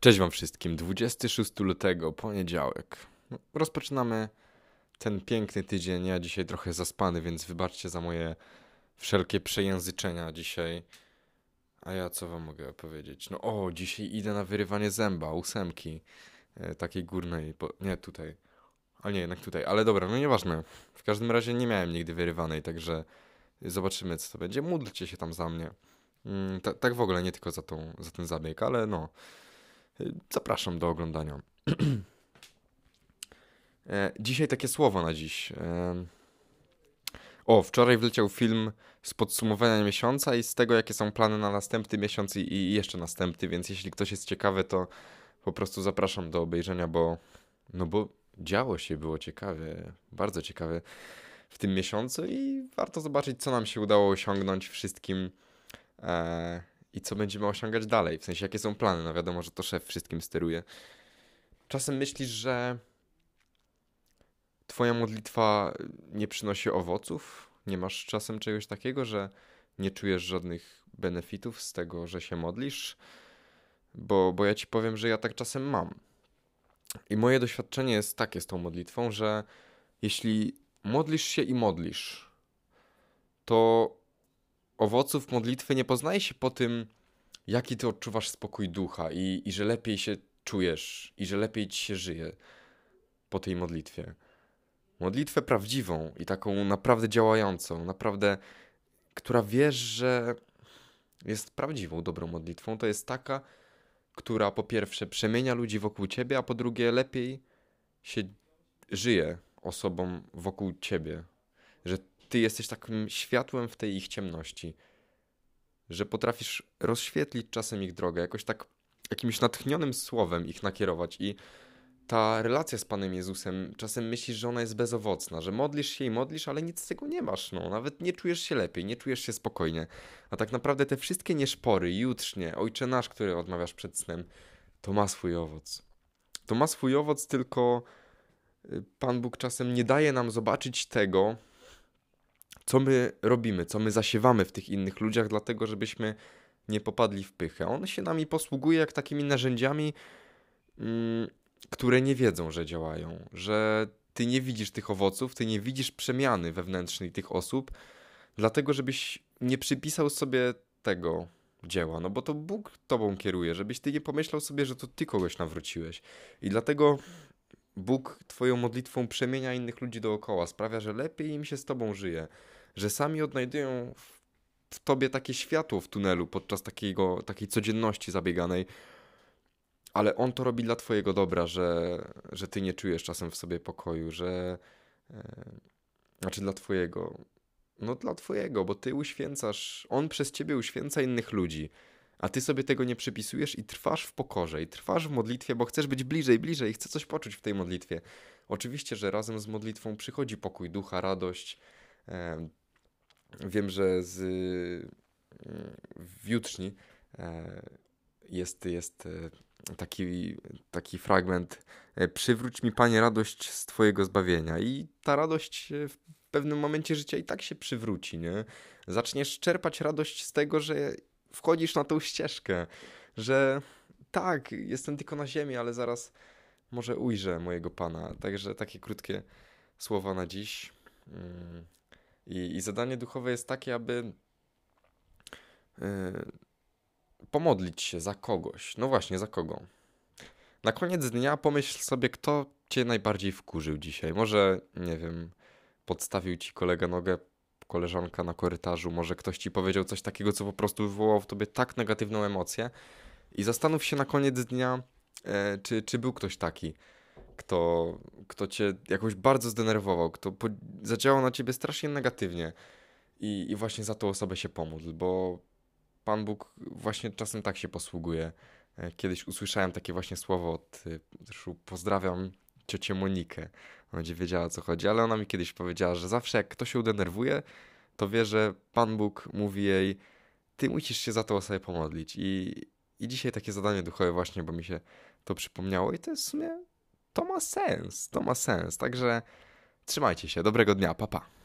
Cześć Wam wszystkim. 26 lutego, poniedziałek. No, rozpoczynamy ten piękny tydzień. Ja dzisiaj trochę zaspany, więc wybaczcie za moje wszelkie przejęzyczenia dzisiaj. A ja co Wam mogę powiedzieć? No o, dzisiaj idę na wyrywanie zęba, ósemki. E, takiej górnej, nie tutaj. A nie, jednak tutaj. Ale dobra, no nieważne. W każdym razie nie miałem nigdy wyrywanej, także zobaczymy co to będzie. Módlcie się tam za mnie. Mm, tak w ogóle, nie tylko za, tą, za ten zabieg, ale no... Zapraszam do oglądania. E, dzisiaj takie słowo na dziś. E, o, wczoraj wleciał film z podsumowania miesiąca i z tego, jakie są plany na następny miesiąc i, jeszcze następny, więc jeśli ktoś jest ciekawy, to po prostu zapraszam do obejrzenia, bo no bo działo się, było ciekawie, bardzo ciekawe w tym miesiącu i warto zobaczyć, co nam się udało osiągnąć wszystkim. E, i co będziemy osiągać dalej. W sensie, jakie są plany. No wiadomo, że to szef wszystkim steruje. Czasem myślisz, że Twoja modlitwa nie przynosi owoców? Nie masz czasem czegoś takiego, że nie czujesz żadnych benefitów z tego, że się modlisz? Bo, bo ja ci powiem, że ja tak czasem mam. I moje doświadczenie jest takie z tą modlitwą, że jeśli modlisz się i modlisz, to owoców modlitwy nie poznaje się po tym, jaki ty odczuwasz spokój ducha i, i że lepiej się czujesz i że lepiej ci się żyje po tej modlitwie. Modlitwę prawdziwą i taką naprawdę działającą, naprawdę, która wiesz, że jest prawdziwą, dobrą modlitwą, to jest taka, która po pierwsze przemienia ludzi wokół ciebie, a po drugie lepiej się żyje osobom wokół ciebie. Że ty jesteś takim światłem w tej ich ciemności, że potrafisz rozświetlić czasem ich drogę, jakoś tak jakimś natchnionym słowem ich nakierować i ta relacja z Panem Jezusem, czasem myślisz, że ona jest bezowocna, że modlisz się i modlisz, ale nic z tego nie masz, no. Nawet nie czujesz się lepiej, nie czujesz się spokojnie. A tak naprawdę te wszystkie nieszpory, jutrznie, Ojcze Nasz, który odmawiasz przed snem, to ma swój owoc. To ma swój owoc, tylko y, Pan Bóg czasem nie daje nam zobaczyć tego, co my robimy, co my zasiewamy w tych innych ludziach, dlatego żebyśmy nie popadli w pychę. On się nami posługuje jak takimi narzędziami, mm, które nie wiedzą, że działają, że ty nie widzisz tych owoców, ty nie widzisz przemiany wewnętrznej tych osób, dlatego żebyś nie przypisał sobie tego dzieła, no bo to Bóg tobą kieruje, żebyś ty nie pomyślał sobie, że to ty kogoś nawróciłeś. I dlatego Bóg twoją modlitwą przemienia innych ludzi dookoła, sprawia, że lepiej im się z tobą żyje, że sami odnajdują w, tobie takie światło w tunelu podczas takiego, takiej codzienności zabieganej, ale on to robi dla twojego dobra, że, że ty nie czujesz czasem w sobie pokoju, że e, znaczy dla twojego, no dla twojego, bo ty uświęcasz, on przez ciebie uświęca innych ludzi, a ty sobie tego nie przypisujesz i trwasz w pokorze, i trwasz w modlitwie, bo chcesz być bliżej, bliżej, chcesz coś poczuć w tej modlitwie. Oczywiście, że razem z modlitwą przychodzi pokój ducha, radość, Wiem, że z, w jutrzni e, jest, jest e, taki, taki fragment e, Przywróć mi, Panie, radość z Twojego zbawienia. I ta radość w pewnym momencie życia i tak się przywróci, nie? Zaczniesz czerpać radość z tego, że wchodzisz na tą ścieżkę, że tak, jestem tylko na ziemi, ale zaraz może ujrzę mojego Pana. Także takie krótkie słowa na dziś. I, i zadanie duchowe jest takie, aby yy, pomodlić się za kogoś. No właśnie, za kogo? Na koniec dnia pomyśl sobie, kto cię najbardziej wkurzył dzisiaj. Może, nie wiem, podstawił ci kolega nogę, koleżanka na korytarzu, może ktoś ci powiedział coś takiego, co po prostu wywołało w tobie tak negatywną emocję. I zastanów się na koniec dnia, e, czy, czy był ktoś taki kto, kto cię jakoś bardzo zdenerwował, kto po, zadziałał na ciebie strasznie negatywnie i, i właśnie za tą osobę się pomódl, bo Pan Bóg właśnie czasem tak się posługuje. E, kiedyś usłyszałem takie właśnie słowo od, e, zresztą pozdrawiam ciocię Monikę, ona będzie wiedziała o co chodzi, ale ona mi kiedyś powiedziała, że zawsze jak ktoś się udenerwuje, to wie, że Pan Bóg mówi jej, ty musisz się za tą osobę pomodlić i, i dzisiaj takie zadanie duchowe właśnie, bo mi się to przypomniało i to jest w sumie to ma sens, to ma sens. Także trzymajcie się, dobrego dnia, papa. Pa.